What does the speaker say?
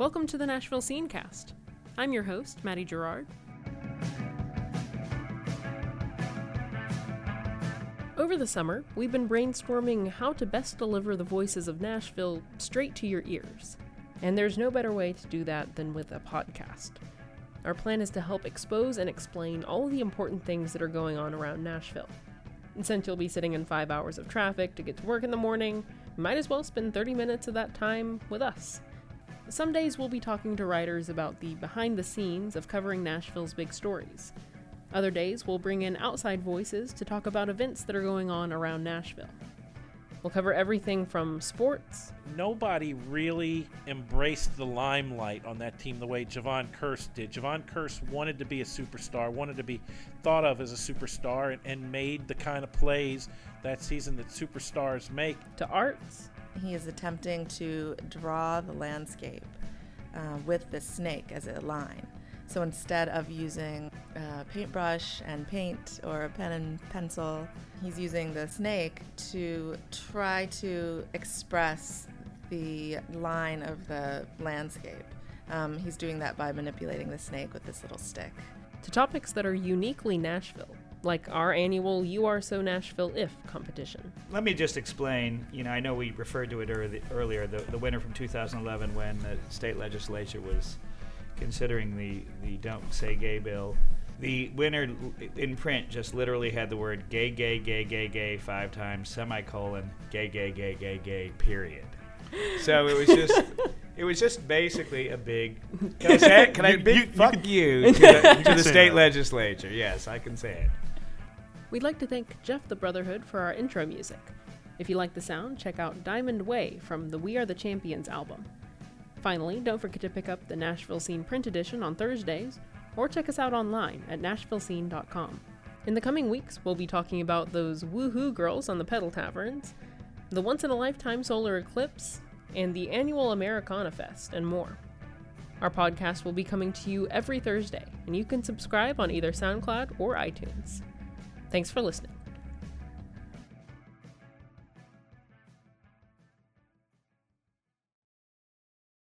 Welcome to the Nashville Scenecast. I'm your host, Maddie Gerard. Over the summer, we've been brainstorming how to best deliver the voices of Nashville straight to your ears. And there's no better way to do that than with a podcast. Our plan is to help expose and explain all the important things that are going on around Nashville. And since you'll be sitting in five hours of traffic to get to work in the morning, might as well spend 30 minutes of that time with us. Some days we'll be talking to writers about the behind the scenes of covering Nashville's big stories. Other days we'll bring in outside voices to talk about events that are going on around Nashville. We'll cover everything from sports. Nobody really embraced the limelight on that team the way Jevon Kearse did. Jevon Kearse wanted to be a superstar, wanted to be thought of as a superstar, and, and made the kind of plays that season that superstars make. To arts. He is attempting to draw the landscape uh, with the snake as a line. So instead of using a paintbrush and paint or a pen and pencil, he's using the snake to try to express the line of the landscape. Um, he's doing that by manipulating the snake with this little stick. To topics that are uniquely Nashville, like our annual You Are So Nashville If competition. Let me just explain. You know, I know we referred to it early, earlier, the, the winner from 2011 when the state legislature was considering the, the Don't Say Gay bill. The winner in print just literally had the word gay, gay, gay, gay, gay five times, semicolon, gay, gay, gay, gay, gay, period. So it was just. It was just basically a big. Can I say it? Can I big you, fuck you, you to the, to the state that. legislature? Yes, I can say it. We'd like to thank Jeff the Brotherhood for our intro music. If you like the sound, check out Diamond Way from the We Are the Champions album. Finally, don't forget to pick up the Nashville Scene print edition on Thursdays, or check us out online at nashvillescene.com. In the coming weeks, we'll be talking about those woohoo girls on the pedal taverns, the once in a lifetime solar eclipse, and the annual Americana Fest, and more. Our podcast will be coming to you every Thursday, and you can subscribe on either SoundCloud or iTunes. Thanks for listening.